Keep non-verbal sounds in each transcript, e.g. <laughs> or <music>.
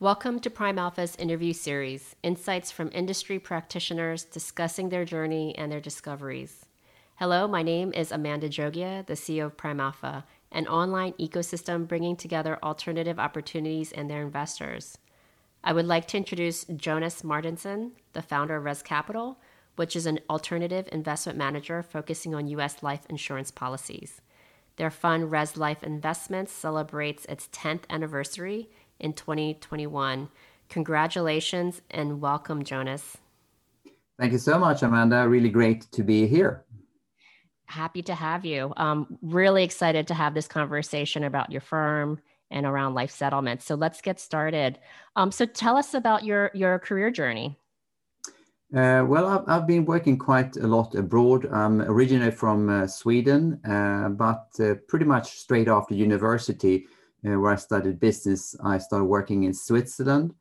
Welcome to PrimeAlpha's interview series, insights from industry practitioners discussing their journey and their discoveries. Hello, my name is Amanda Jogia, the CEO of PrimeAlpha, an online ecosystem bringing together alternative opportunities and their investors. I would like to introduce Jonas Martenson, the founder of Ress Capital, which is an alternative investment manager focusing on U.S. life insurance policies. Their fund, Ress Life Investments, celebrates its 10th anniversary in 2021. Congratulations and welcome, Jonas. Thank you so much, Amanda. Really great to be here. Happy to have you. Um, really excited to have this conversation about your firm and around life settlements. So let's get started. Um, so tell us about your your career journey. Uh, well, I've, I've, been working quite a lot abroad. I'm originally from uh, Sweden, uh, but uh, pretty much straight after university, uh, where I studied business, I started working in Switzerland.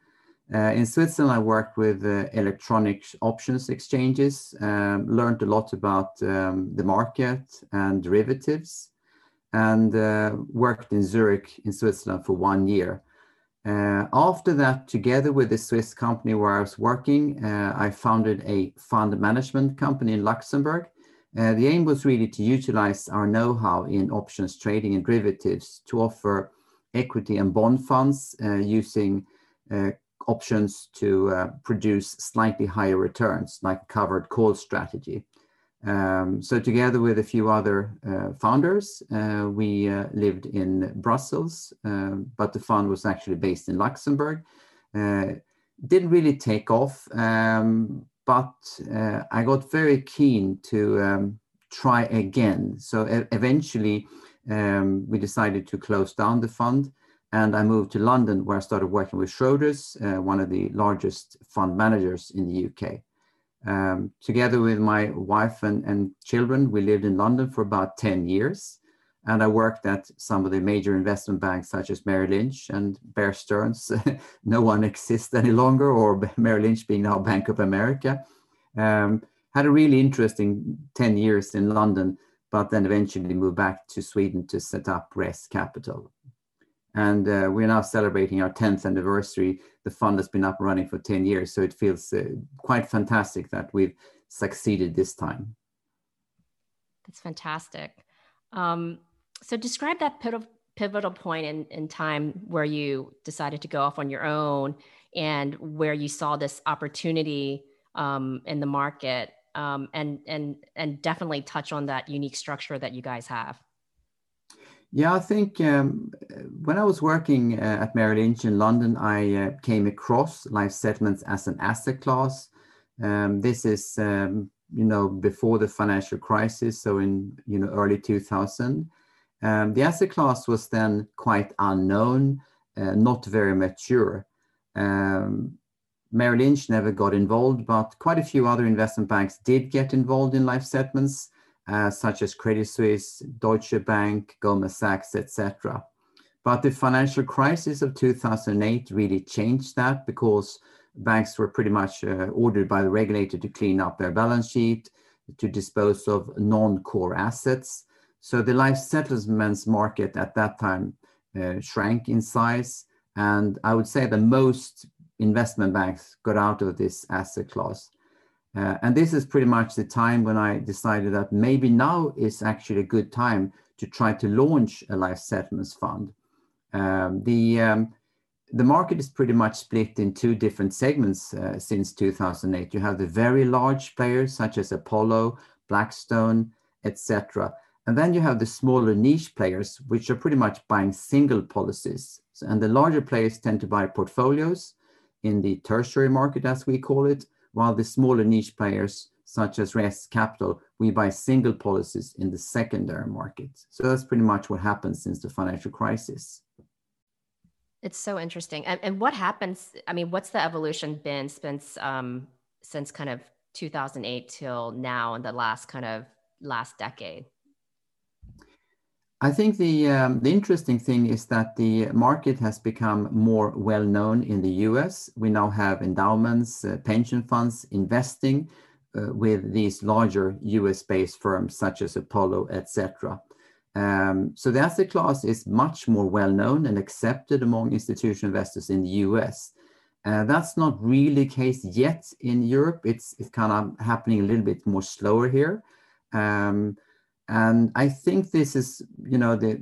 Uh, in Switzerland, I worked with uh, electronic options exchanges, um, learned a lot about um, the market and derivatives, and uh, worked in Zurich in Switzerland for one year. Uh, after that, together with the Swiss company where I was working, uh, I founded a fund management company in Luxembourg the aim was really to utilize our know-how in options trading and derivatives to offer equity and bond funds uh, using uh, options to uh, produce slightly higher returns, like covered call strategy. Um, so together with a few other uh, founders, uh, we uh, lived in Brussels, but the fund was actually based in Luxembourg. didn't really take off, um, but I got very keen to um, try again. So e eventually, um, we decided to close down the fund. And I moved to London, where I started working with Schroders, uh, one of the largest fund managers in the UK. Um, together with my wife and, and children, we lived in London for about 10 years. And I worked at some of the major investment banks, such as Merrill Lynch and Bear Stearns. <laughs> no one exists any longer, or <laughs> Merrill Lynch being now Bank of America. Um, had a really interesting 10 years in London but then eventually moved back to Sweden to set up Ress Capital. And uh, we're now celebrating our 10th anniversary. The fund has been up and running for 10 years, so it feels uh, quite fantastic that we've succeeded this time. That's fantastic. Um, so describe that pivotal, point in, in time where you decided to go off on your own and where you saw this opportunity um, in the market um, and and and definitely touch on that unique structure that you guys have. Yeah, I think um, when I was working uh, at Merrill Lynch in London, I uh, came across life settlements as an asset class. Um, this is, um, you know, before the financial crisis, so in you know early 2000. Um, the asset class was then quite unknown, uh, not very mature. Um, Merrill Lynch never got involved, but quite a few other investment banks did get involved in life settlements, uh, such as Credit Suisse, Deutsche Bank, Goldman Sachs, etc. But the financial crisis of 2008 really changed that because banks were pretty much uh, ordered by the regulator to clean up their balance sheet, to dispose of non-core assets. So the life settlements market at that time uh, shrank in size. And I would say the most investment banks got out of this asset class. Uh, and this is pretty much the time when I decided that maybe now is actually a good time to try to launch a life settlements fund. Um, the, um, the market is pretty much split in two different segments uh, since 2008. You have the very large players such as Apollo, Blackstone, etc. And then you have the smaller niche players, which are pretty much buying single policies. And the larger players tend to buy portfolios in the tertiary market, as we call it, while the smaller niche players, such as Ress Capital, we buy single policies in the secondary market. So that's pretty much what happened since the financial crisis. It's so interesting. And, and what happens? I mean, what's the evolution been since um, since kind of 2008 till now in the last kind of last decade? I think the um, the interesting thing is that the market has become more well known in the U.S. We now have endowments, uh, pension funds investing uh, with these larger U.S. based firms such as Apollo, etc. Um, so the asset class is much more well known and accepted among institutional investors in the US. Uh, that's not really the case yet in Europe. It's, it's kind of happening a little bit more slower here. Um, and I think this is, you know, the,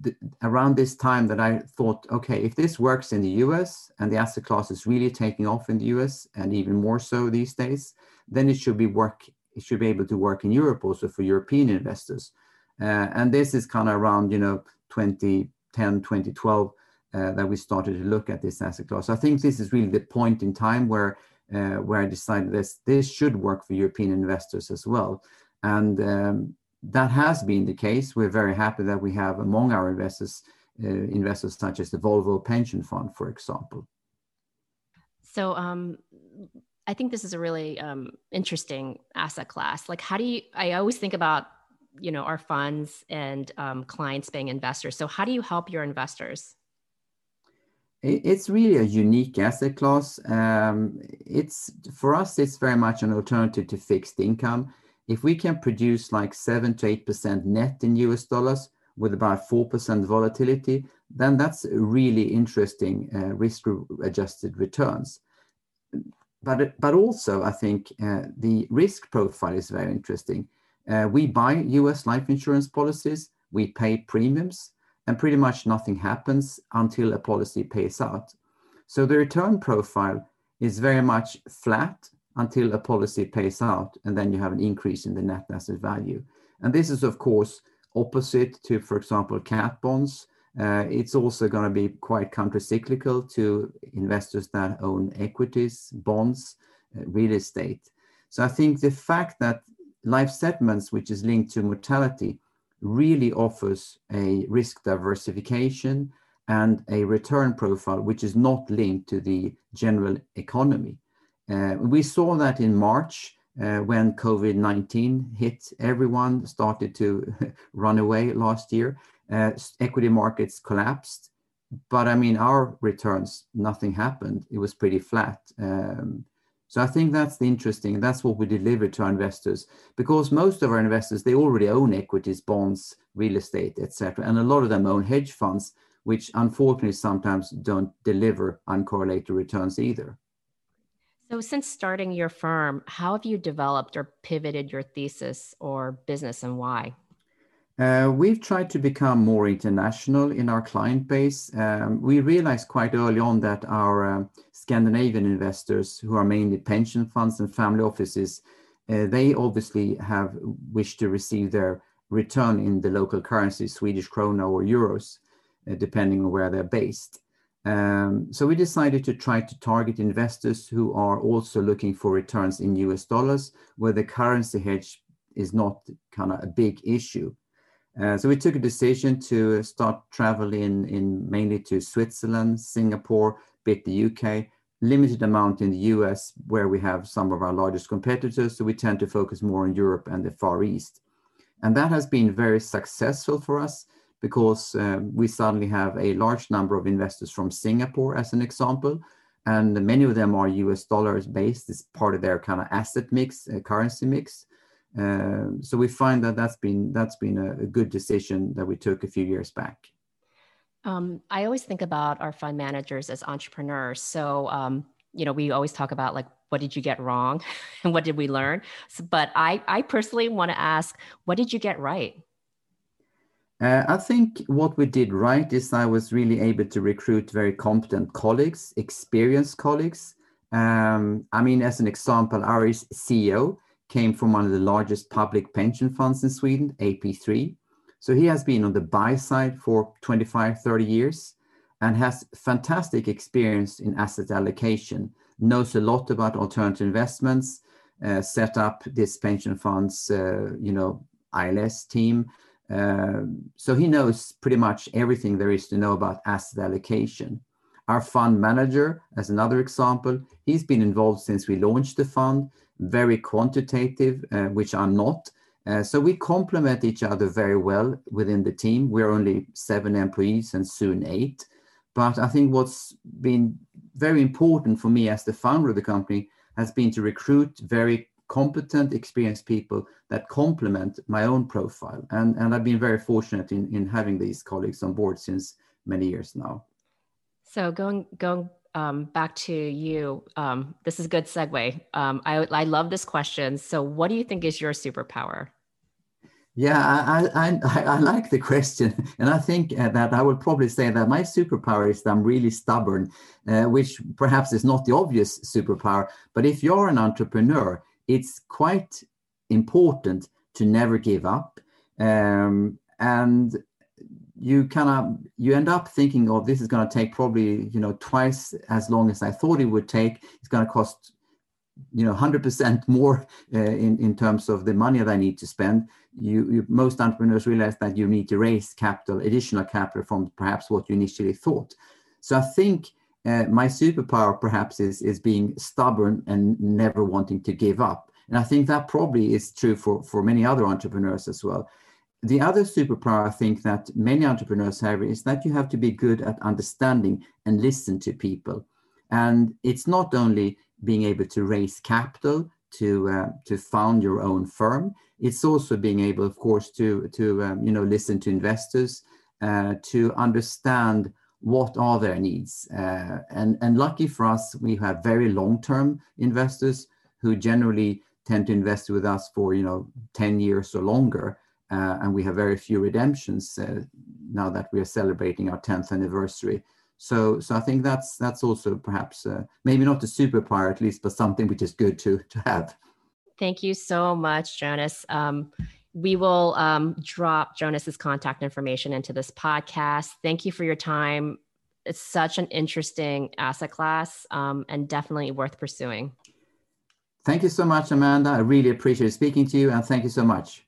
the, around this time that I thought, okay, if this works in the US and the asset class is really taking off in the US and even more so these days, then it should be work. It should be able to work in Europe also for European investors. Uh, and this is kind of around, you know, 2010, 2012 uh, that we started to look at this asset class. So I think this is really the point in time where uh, where I decided this this should work for European investors as well. And um, that has been the case. We're very happy that we have among our investors uh, investors such as the Volvo Pension Fund, for example. So um, I think this is a really um, interesting asset class. Like, how do you? I always think about you know our funds and um, clients being investors so how do you help your investors it's really a unique asset class um, it's for us it's very much an alternative to fixed income if we can produce like 7 to 8 percent net in us dollars with about 4 percent volatility then that's really interesting uh, risk adjusted returns but but also i think uh, the risk profile is very interesting uh, we buy US life insurance policies, we pay premiums, and pretty much nothing happens until a policy pays out. So the return profile is very much flat until a policy pays out, and then you have an increase in the net asset value. And this is, of course, opposite to, for example, cat bonds. Uh, it's also going to be quite countercyclical to investors that own equities, bonds, uh, real estate. So I think the fact that life settlements, which is linked to mortality, really offers a risk diversification and a return profile which is not linked to the general economy. Uh, we saw that in March uh, when COVID 19 hit, everyone started to <laughs> run away last year. Uh, equity markets collapsed. But I mean, our returns, nothing happened. It was pretty flat. Um, so I think that's the interesting, that's what we deliver to our investors, because most of our investors, they already own equities, bonds, real estate, etc. And a lot of them own hedge funds, which unfortunately sometimes don't deliver uncorrelated returns either. So since starting your firm, how have you developed or pivoted your thesis or business and why? Uh, we've tried to become more international in our client base. Um, we realized quite early on that our uh, Scandinavian investors, who are mainly pension funds and family offices, uh, they obviously have wished to receive their return in the local currency, Swedish krona or euros, uh, depending on where they're based. Um, so we decided to try to target investors who are also looking for returns in US dollars, where the currency hedge is not kind of a big issue. Uh, so we took a decision to start traveling in mainly to Switzerland, Singapore, bit the UK, limited amount in the US where we have some of our largest competitors. So we tend to focus more on Europe and the Far East. And that has been very successful for us because um, we suddenly have a large number of investors from Singapore as an example. And many of them are US dollars based. It's part of their kind of asset mix, uh, currency mix. Um, so we find that that's been that's been a, good decision that we took a few years back. Um, I always think about our fund managers as entrepreneurs. So you know, we always talk about like what did you get wrong <laughs> and what did we learn. But I I personally want to ask, what did you get right? Uh, I think what we did right is I was really able to recruit very competent colleagues, experienced colleagues. Um, I mean, as an example, our CEO came from one of the largest public pension funds in Sweden, AP3. So he has been on the buy side for 25, 30 years and has fantastic experience in asset allocation, knows a lot about alternative investments, uh, set up this pension fund's, uh, you know, ILS team. Uh, so he knows pretty much everything there is to know about asset allocation. Our fund manager, as another example, he's been involved since we launched the fund, very quantitative, uh, which I'm not. Uh, so we complement each other very well within the team. We're only seven employees and soon eight. But I think what's been very important for me as the founder of the company has been to recruit very competent, experienced people that complement my own profile. And, and I've been very fortunate in, in having these colleagues on board since many years now. So going going um, back to you, um, this is a good segue. Um, I, I love this question. So what do you think is your superpower? Yeah, I, I, I, I, like the question. <laughs> And I think uh, that I would probably say that my superpower is that I'm really stubborn, uh, which perhaps is not the obvious superpower. But if you're an entrepreneur, it's quite important to never give up. Um, and you kind of you end up thinking oh this is going to take probably you know twice as long as i thought it would take it's going to cost you know 100% <laughs> more uh, in, in terms of the money that i need to spend you, you, most entrepreneurs realize that you need to raise capital additional capital from perhaps what you initially thought so i think uh, my superpower perhaps is is being stubborn and never wanting to give up and i think that probably is true for for many other entrepreneurs as well the other superpower i think that many entrepreneurs have is that you have to be good at understanding and listen to people and it's not only being able to raise capital to uh, to found your own firm. It's also being able, of course, to to um, you know listen to investors, uh, to understand what are their needs. Uh, and and lucky for us, we have very long term investors who generally tend to invest with us for you know 10 years or longer. Uh, and we have very few redemptions uh, now that we are celebrating our 10th anniversary. So, so I think that's that's also perhaps uh, maybe not a superpower at least, but something which is good to to have. Thank you so much, Jonas. Um, we will um, drop Jonas's contact information into this podcast. Thank you for your time. It's such an interesting asset class um, and definitely worth pursuing. Thank you so much, Amanda. I really appreciate speaking to you, and thank you so much.